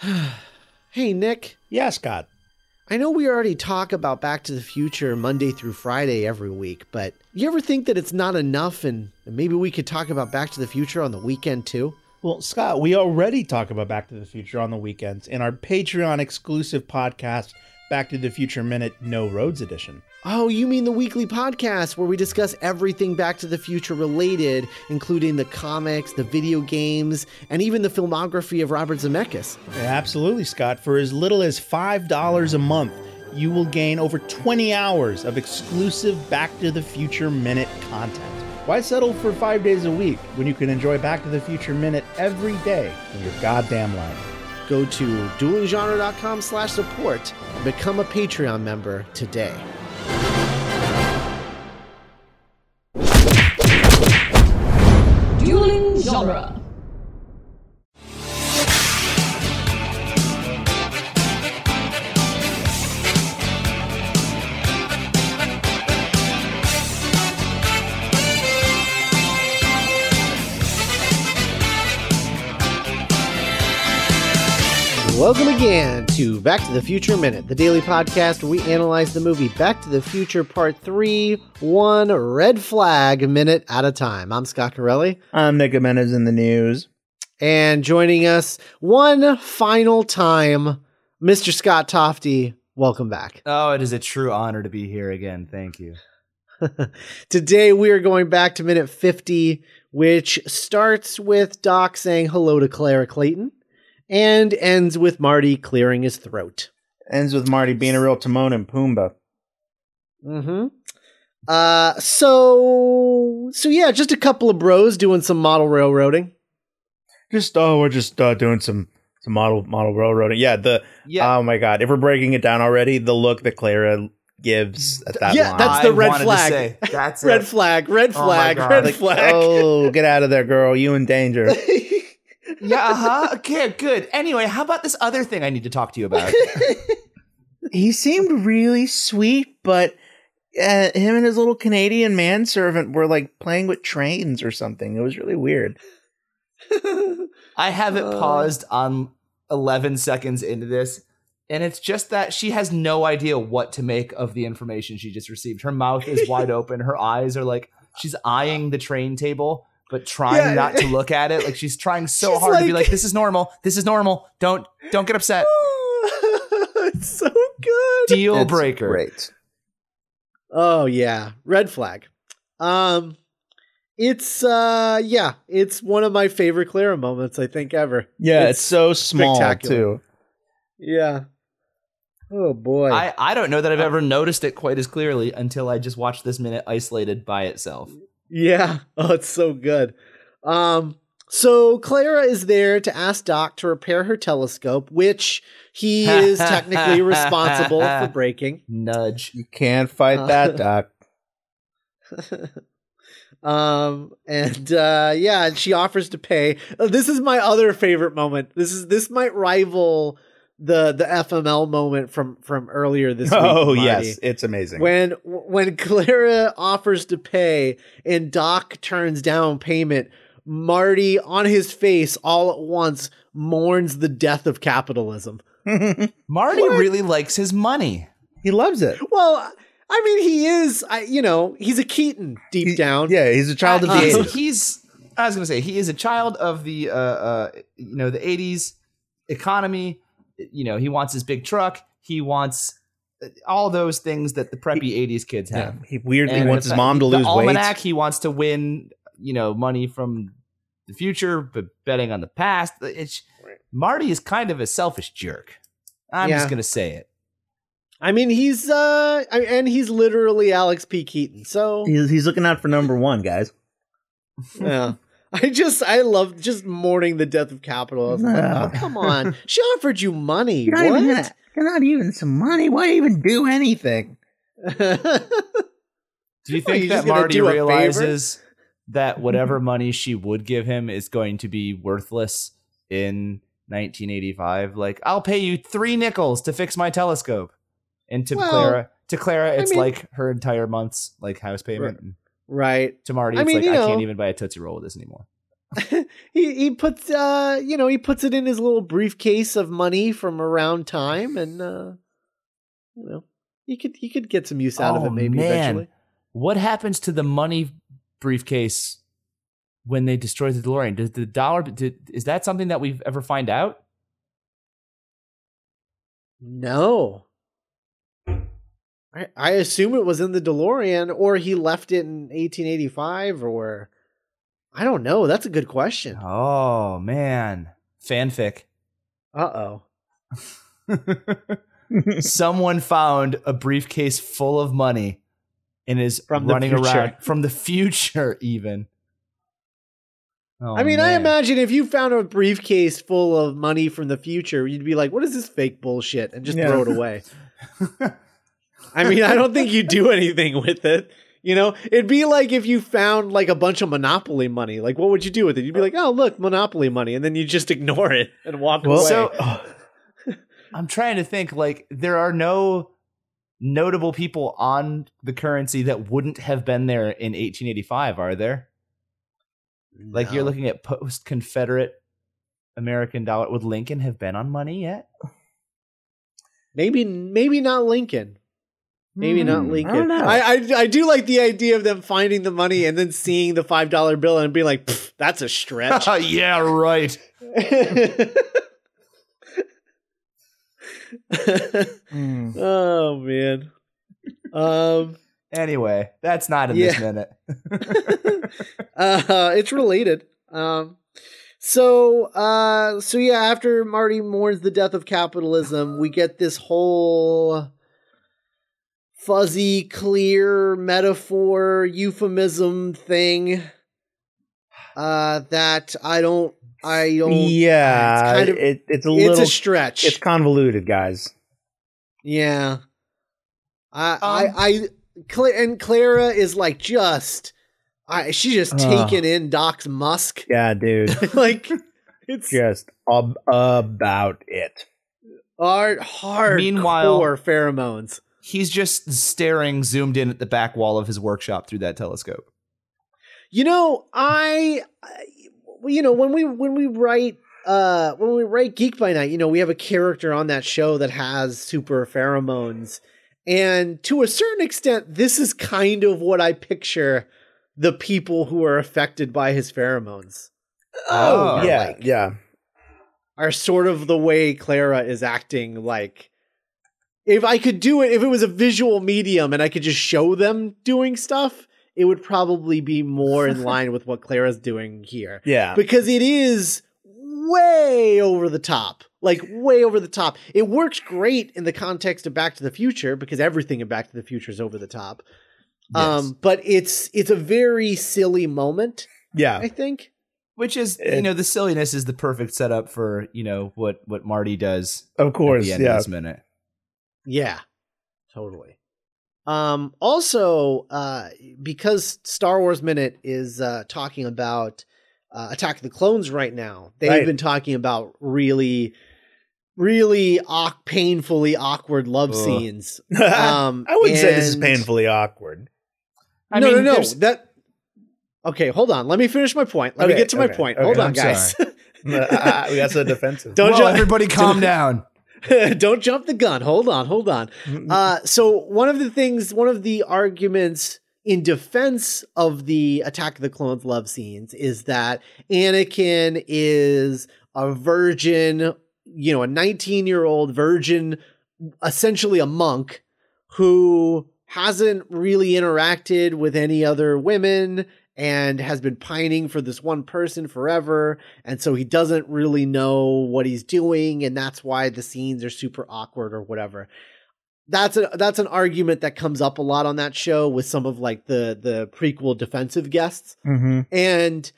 hey, Nick. Yeah, Scott. I know we already talk about Back to the Future Monday through Friday every week, but you ever think that it's not enough and maybe we could talk about Back to the Future on the weekend too? Well, Scott, we already talk about Back to the Future on the weekends in our Patreon exclusive podcast, Back to the Future Minute No Roads Edition. Oh, you mean the weekly podcast where we discuss everything Back to the Future related, including the comics, the video games, and even the filmography of Robert Zemeckis. Absolutely, Scott. For as little as $5 a month, you will gain over 20 hours of exclusive Back to the Future Minute content. Why settle for five days a week when you can enjoy Back to the Future Minute every day in your goddamn life? Go to duelinggenre.com slash support and become a Patreon member today. Genre. Welcome again to Back to the Future Minute, the daily podcast where we analyze the movie Back to the Future Part 3, one red flag minute at a time. I'm Scott Corelli. I'm Nick Jimenez in the news. And joining us one final time, Mr. Scott Tofty. Welcome back. Oh, it is a true honor to be here again. Thank you. Today we are going back to minute 50, which starts with Doc saying hello to Clara Clayton and ends with Marty clearing his throat. Ends with Marty being a real Timon and Pumbaa. Mm-hmm. Uh, so so yeah, just a couple of bros doing some model railroading. Just oh, we're just uh, doing some some model model railroading. Yeah, the Yeah. oh my god, if we're breaking it down already, the look that Clara gives at that Yeah, line. that's the I red wanted to flag. say, that's Red it. flag, red Oh my flag, God. red Like, flag. oh, get out of there, girl! You in danger. Yeah, uh-huh. Okay, good. Anyway, how about this other thing I need to talk to you about? he seemed really sweet, but uh, him and his little Canadian manservant were like playing with trains or something. It was really weird. I have it Uh. paused on 11 seconds into this, and it's just that she has no idea what to make of the information she just received. Her mouth is wide open. Her eyes are like she's eyeing the train table, but trying Yeah. not to look at it. Like she's trying so She's hard to be like- like, "This is normal. This is normal. Don't don't get upset." it's so good. Deal It's breaker. Great. Oh yeah, red flag. Um it's uh yeah, it's one of my favorite Clara moments I think ever. Yeah, It's it's, so small spectacular. too. Yeah. Oh boy. I, I don't know that I've ever noticed it quite as clearly until I just watched this minute isolated by itself. Yeah. Oh, it's so good. Um, so Clara is there to ask Doc to repair her telescope, which he is technically responsible for breaking. Nudge. You can't fight Uh, that, Doc. um, and uh, yeah, and she offers to pay. Uh, this is my other favorite moment. This is this might rival the the FML moment from from earlier this week. Oh Marty. yes, it's amazing. When when Clara offers to pay and Doc turns down payment, Marty on his face all at once mourns the death of capitalism. Marty What? really likes his money. he loves it. Well, I mean he is I you know, he's a Keaton deep He- down. Yeah, he's a child of Uh, the he's, 80s. he's I was gonna say he is a child of the uh, uh you know the '80s economy. You know he wants his big truck. He wants uh, all those things that the preppy '80s kids Yeah, have. he weirdly And wants his mom to lose the lose almanac. weight. He wants to win you know money from the future, but betting on the past. It's Marty is kind of a selfish jerk. I'm Yeah. just gonna say it. I mean he's uh I, and he's literally Alex P. Keaton. So He's, he's looking out for number one, guys. yeah. I just I love just mourning the death of capitalism. Like, oh, come on. She offered you money. You're not, what? even gonna, you're not even some money. Why even do anything? Do you think just that gonna Marty do a favor? realizes that mm-hmm. whatever money she would give him is going to be worthless in 1985? Like, I'll pay you three nickels to fix my telescope, and to Well, Clara, to Clara, it's mean- like her entire month's like house payment. And right. to Marty, I it's mean, like I know- can't even buy a tootsie roll with this anymore. he he puts uh you know he puts it in his little briefcase of money from around time and uh you know he could he could get some use out of Oh, it maybe man. eventually. What happens to the money briefcase when they destroy the DeLorean? Does the dollar did, is that something that we've ever find out? No. I I assume it was in the DeLorean or he left it in 1885 or I don't know. That's a good question. Oh man, fanfic. Uh-oh. Someone found a briefcase full of money and is From running around from the future even. Oh, I mean, I imagine if you found a briefcase full of money from the future, you'd be like, "What is this fake bullshit?" and just Yeah. throw it away. I mean, I don't think you'd do anything with it. You know, it'd be like if you found like a bunch of Monopoly money. Like, what would you do with it? You'd be like, "Oh, look, Monopoly money," and then you just ignore it and walk Well, away. So I'm trying to think like there are no notable people on the currency that wouldn't have been there in 1885, are there? Like you're looking at post Confederate American dollar. Would Lincoln have been on money yet? maybe, maybe not Lincoln. Maybe not Hmm, I Lincoln. don't know. I, I I do like the idea of them finding the money and then seeing the five dollar bill and being like, "That's a stretch." yeah, right. Hmm. oh man. Um Anyway, that's not in Yeah. this minute. uh it's related. Um so uh so yeah, after Marty mourns the death of capitalism, we get this whole fuzzy, clear metaphor, euphemism thing. Uh that I don't I don't yeah, it's kind of- it, it's a it's little a stretch. it's convoluted, guys. Yeah. I Um, I I and Clara is like just I she's just Ugh. taking in Doc's musk. Yeah, dude, like it's just ab- about it. hard hard Meanwhile- core pheromones. He's just staring zoomed in at the back wall of his workshop through that telescope. You know, I, I you know, when we when we write uh when we write Geek by Night, you know, we have a character on that show that has super pheromones. And to a certain extent, this is kind of what I picture the people who are affected by his pheromones. Oh, yeah, like- yeah. Are sort of the way Clara is acting like if I could do it, if it was a visual medium and I could just show them doing stuff, it would probably be more in line with what Clara's doing here. Yeah. because it is way over the top like way over the top it works great in the context of back to the future because everything in back to the future is over the top um but it's it's a very silly moment yeah. i think Which is, It- you know, the silliness is the perfect setup for, you know, what what Marty does Of at course. the end Yeah. of this minute. Yeah totally um also uh because star wars minute is uh talking about uh, attack of the clones right now they've Right. been talking about really really awk- painfully awkward love Ugh. scenes I um wouldn't say this is painfully awkward. I no, mean, no, no. there's- That okay. Hold on. Let me finish my point. Let me get to my point. okay, hold on, I'm guys. we got so defensive. Don't Whoa, ju- everybody calm down. Don't jump the gun. Hold on. Hold on. Uh, so one of the things, one of the arguments in defense of the Attack of the Clones love scenes is that Anakin is a virgin, you know, a 19 year old virgin, essentially a monk who hasn't really interacted with any other women and has been pining for this one person forever and so he doesn't really know what he's doing and that's why the scenes are super awkward or whatever. That's a that's an argument that comes up a lot on that show with some of like the the prequel defensive guests. Hmm and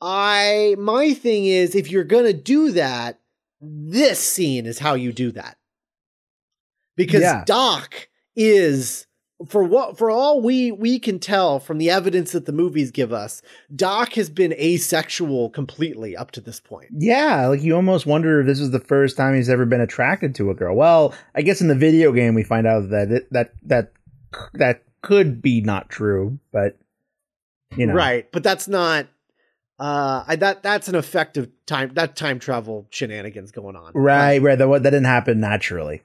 i my thing is if you're going to do that this scene is how you do that. Because Yeah. doc is for what for all we we can tell from the evidence that the movies give us doc has been asexual completely up to this point Yeah, like you almost wonder if this is the first time he's ever been attracted to a girl. Well, I guess in the video game we find out that it, that that that could be not true, but you know, right but that's not Uh, I, that that's an effective time that time travel shenanigans going on. Right, right. That that didn't happen naturally.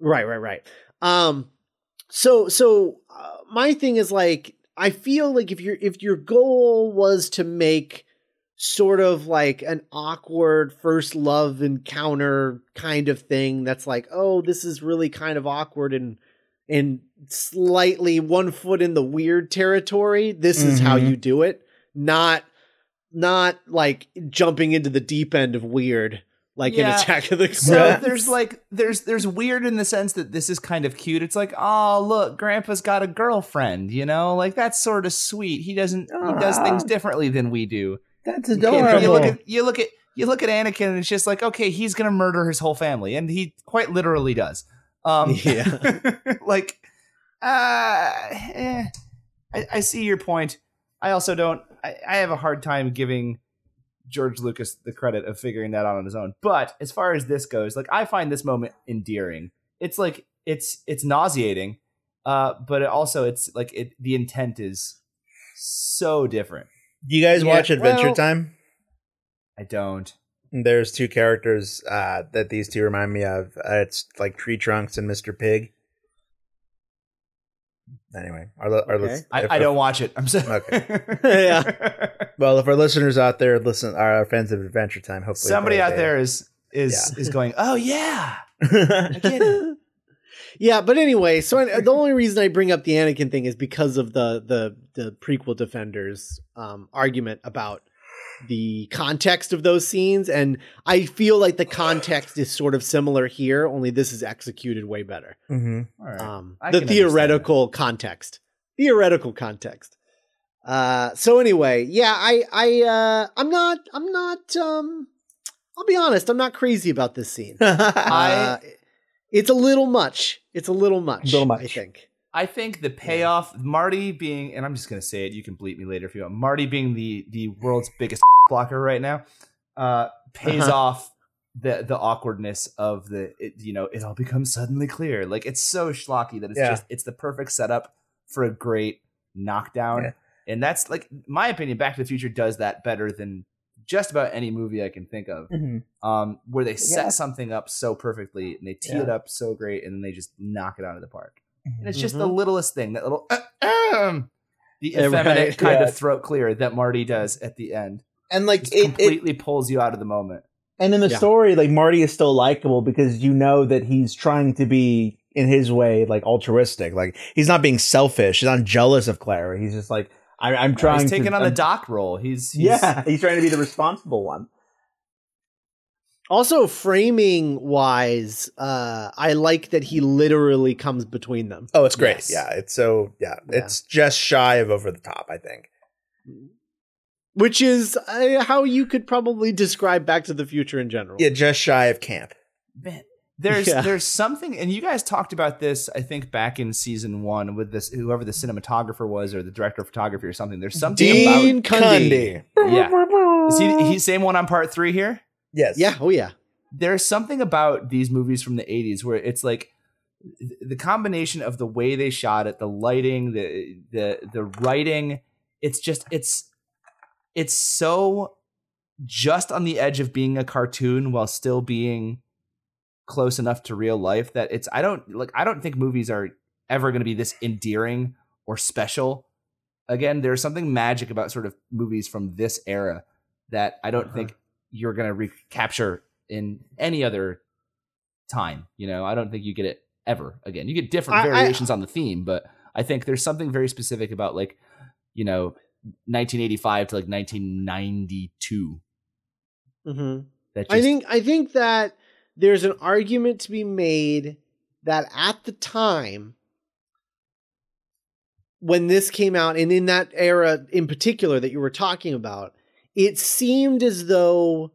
Right, right, right. Um, so so uh, my thing is like I feel like if your if your goal was to make sort of like an awkward first love encounter kind of thing that's like oh this is really kind of awkward and and slightly one foot in the weird territory this is how Mhm. you do it not not like jumping into the deep end of weird like Yeah. in attack of the Clones. So there's like there's there's weird in the sense that this is kind of cute. It's like, oh look, Grandpa's got a girlfriend, you know, like that's sort of sweet. He doesn't he does things differently than we do. That's You look at you look at you look at Anakin and it's just like, okay, he's gonna murder his whole family, and he quite literally does. Um, Yeah. like, uh, eh, I, I see your point. I also don't. I, I have a hard time giving George Lucas the credit of figuring that out on his own. But as far as this goes, like I find this moment endearing. It's like it's it's nauseating, uh, but it also it's like it the intent is so different. Do you guys Yeah, watch Adventure well- Time? I don't. There's two characters uh, that these two remind me of. Uh, it's like Tree Trunks and Mr. Pig. Anyway, our, our Okay. lis- I, if- I don't watch it. I'm sorry. Yeah. Well, if our listeners out there listen, are fans of Adventure Time, hopefully Somebody out there is is Yeah. is going. Oh yeah, I get it. yeah, but anyway, so I, the only reason I bring up the Anakin thing is because of the the the prequel defenders um, argument about the context of those scenes, and I feel like the context is sort of similar here, only this is executed way better. Mhm. All right. Um, the can understand theoretical context, theoretical context. Uh, so anyway, yeah, I I uh, I'm not I'm not um, I'll be honest, I'm not crazy about this scene. Uh, it's a little much. It's a little much. Little much. I think. I think the payoff, Marty being, and I'm just gonna say it. You can bleep me later if you want. Marty being the the world's biggest blocker right now, uh, pays Uh-huh. off the the awkwardness of the. It, you know, it all becomes suddenly clear. Like it's so schlocky that it's Yeah. just it's the perfect setup for a great knockdown. Yeah. And that's like my opinion. Back to the Future does that better than just about any movie I can think of. Mhm. Um, where they set Yeah. something up so perfectly and they tee it up so great, and then they just knock it out of the park. Mm-hmm. And it's just the littlest thing, that little um, the effeminate right. kind of throat clear that Marty does at the end. And like Just it, it, completely pulls you out of the moment. and in the Yeah. story, like Marty is still likable because you know that he's trying to be in his way like altruistic. Like he's not being selfish. He's not jealous of Clara. He's just like I, I'm trying. He's to, taking on the I'm- doc role. He's, he's Yeah, he's trying to be the responsible one. Also, framing wise, uh, I like that he literally comes between them. Oh, it's great. Yes. Yeah, it's so yeah, Yeah. it's just shy of over the top. I think. Which is uh, how you could probably describe Back to the Future in general. Yeah, just shy of camp. Man, there's Yeah. there's something, and you guys talked about this, I think, back in season one with this whoever the cinematographer was or the director of photography or something. There's something Dean about Cundey. yeah. Is he he's same one on part three here? Yes. Yeah. Oh, yeah. there's something about these movies from the 80s where it's like the combination of the way they shot it the lighting the the the writing it's just it's it's so just on the edge of being a cartoon while still being close enough to real life that it's i don't like i don't think movies are ever going to be this endearing or special again. There's something magic about sort of movies from this era that i don't Uh-huh. think you're going to recapture in any other time you know? I don't think you get it ever again. You get different I- I- variations on the theme but i think there's something very specific about like you know 1985 to like 1992 hmm that just, I think I think that there's an argument to be made that at the time when this came out and in that era in particular that you were talking about, it seemed as though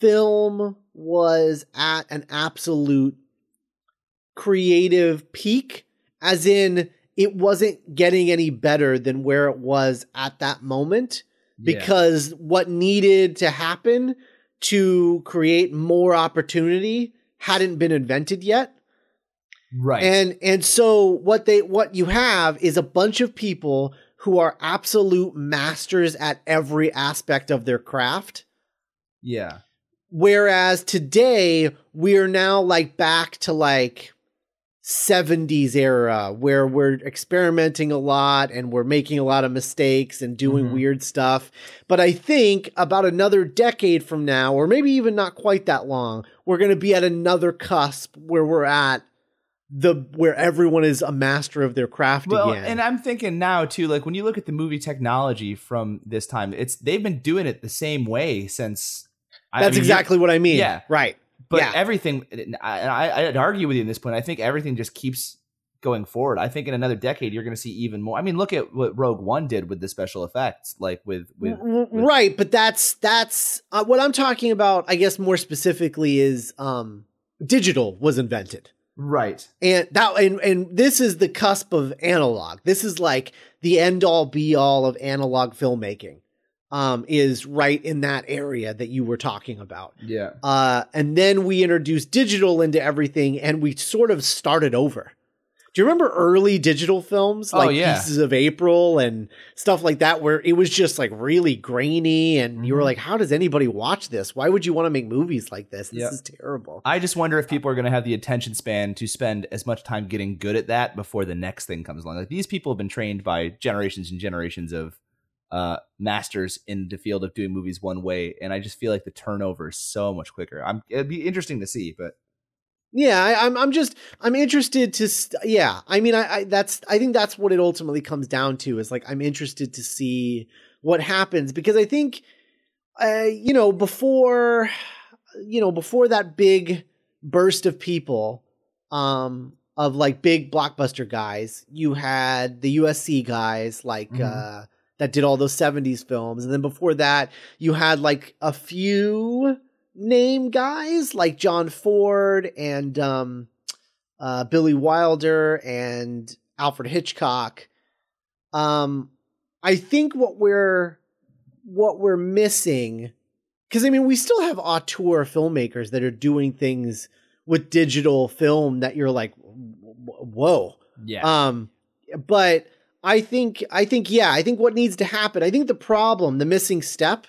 film was at an absolute creative peak as in it wasn't getting any better than where it was at that moment yeah. because what needed to happen to create more opportunity hadn't been invented yet right and and so what they what you have is a bunch of people who are absolute masters at every aspect of their craft. Yeah. Whereas today we're now like back to like 70s era where we're experimenting a lot and we're making a lot of mistakes and doing Mhm. weird stuff. But I think about another decade from now, or maybe even not quite that long, we're going to be at another cusp where we're at the where everyone is a master of their craft Well, again. and I'm thinking now too, like when you look at the movie technology from this time, it's they've been doing it the same way since. I That's mean, exactly what I mean. Yeah. Right. But yeah. everything, I, I, I'd argue with you in this point. I think everything just keeps going forward. I think in another decade you're going to see even more. I mean, look at what Rogue One did with the special effects, like with with. R- right but that's that's uh, what i'm talking about i guess more specifically is um digital was invented Right. and that and, and this is the cusp of analog this is like the end all be all of analog filmmaking um is right in that area that you were talking about Yeah. uh and then we introduced digital into everything and we sort of started over do you remember early digital films Oh, like yeah. Pieces of April and stuff like that, where it was just like really grainy, and you were Mhm. like, "How does anybody watch this? Why would you want to make movies like this? This Yep. is terrible." I just wonder if people are going to have the attention span to spend as much time getting good at that before the next thing comes along. Like these people have been trained by generations and generations of uh, masters in the field of doing movies one way, and I just feel like the turnover is so much quicker. I'm, it'd be interesting to see, but Yeah, I, I'm. I'm just. I'm interested to. St- yeah, I mean, I, I. That's. I think that's what it ultimately comes down to. Is like I'm interested to see what happens because I think, uh, you know, before, you know, before that big burst of people, um, of like big blockbuster guys, you had the USC guys like Mhm. uh that did all those 70s films, and then before that, you had like a few name guys like John Ford and um, uh, Billy Wilder and Alfred Hitchcock. Um, I think what we're what we're missing, because I mean, we still have auteur filmmakers that are doing things with digital film that you're like, whoa. yeah, Um, but I think I think yeah, I think what needs to happen. I think the problem, the missing step,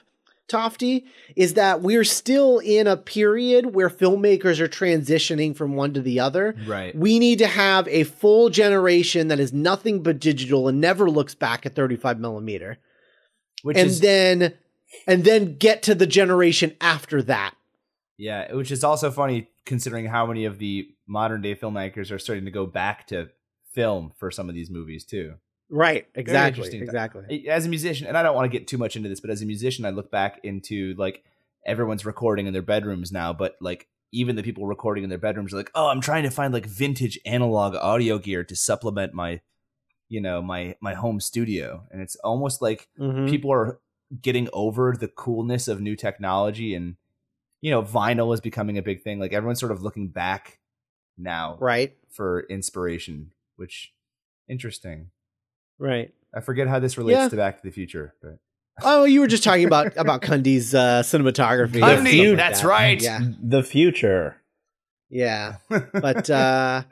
Tofty, is that we're still in a period where filmmakers are transitioning from one to the other. right. We need to have a full generation that is nothing but digital and never looks back at 35 millimeter. Which and is then and then get to the generation after that. yeah, which is also funny considering how many of the modern day filmmakers are starting to go back to film for some of these movies too. Right. Exactly. Exactly. as a musician, and I don't want to get too much into this, but as a musician, I look back into like everyone's recording in their bedrooms now, but like even the people recording in their bedrooms are like, oh, I'm trying to find like vintage analog audio gear to supplement my, you know, my my home studio, and it's almost like Mhm. people are getting over the coolness of new technology, and you know, vinyl is becoming a big thing. Like everyone's sort of looking back now Right. for inspiration, which interesting. Right. I forget how this relates Yeah. to Back to the Future, but Oh, you were just talking about about Cundey's uh, cinematography. Cundey, and stuff like that's that. right. Yeah, The future. yeah. But uh,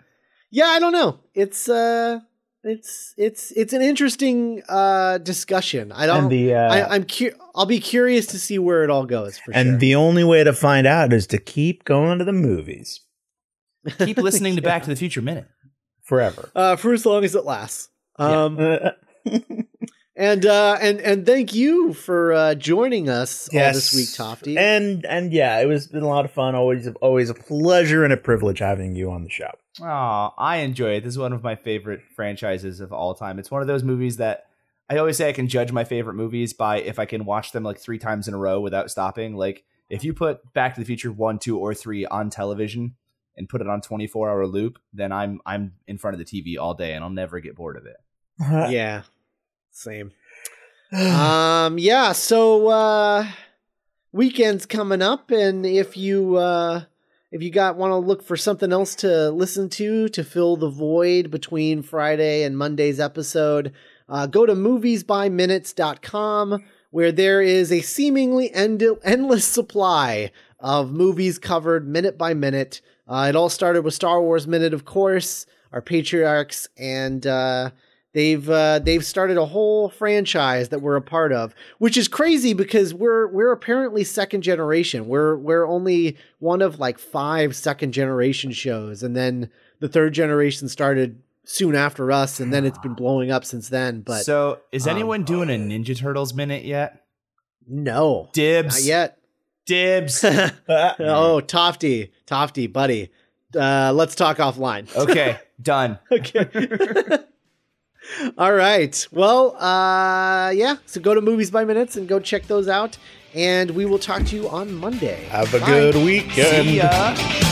yeah, I don't know. It's uh, it's it's it's an interesting uh discussion. I don't. and the uh, I, I'm cu- I'll be curious to see where it all goes for and sure. the only way to find out is to keep going to the movies keep listening to Back to the Future Minute. forever. uh, for as long as it lasts. Yeah. Um, and uh, and and thank you for uh, joining us all this week, Tofty. And and yeah, it was been a lot of fun. Always always a pleasure and a privilege having you on the show. Oh, I enjoy it. This is one of my favorite franchises of all time. It's one of those movies that I always say I can judge my favorite movies by if I can watch them like three times in a row without stopping. Like if you put Back to the Future one, two, or three on television and put it on twenty four hour loop, then I'm I'm in front of the TV all day and I'll never get bored of it. yeah, same. um yeah so uh weekend's coming up and if you uh if you got want to look for something else to listen to to fill the void between friday and monday's episode uh, go to moviesbyminutes.com where there is a seemingly end- endless supply of movies covered minute by minute uh, it all started with star wars minute of course our patriarchs and uh they've uh, they've started a whole franchise that we're a part of, which is crazy because we're we're apparently second generation. We're we're only one of like five second generation shows, and then the third generation started soon after us, and then it's been blowing up since then. But so, is um, anyone doing a Ninja Turtles minute yet? no, Dibs. not yet. Dibs. oh, Tofty, Tofty, buddy. Uh, let's talk offline. okay, done. Okay. All right. Well, uh, yeah. So go to Movies by Minutes and go check those out. And we will talk to you on Monday. Have a Bye. good weekend. See ya.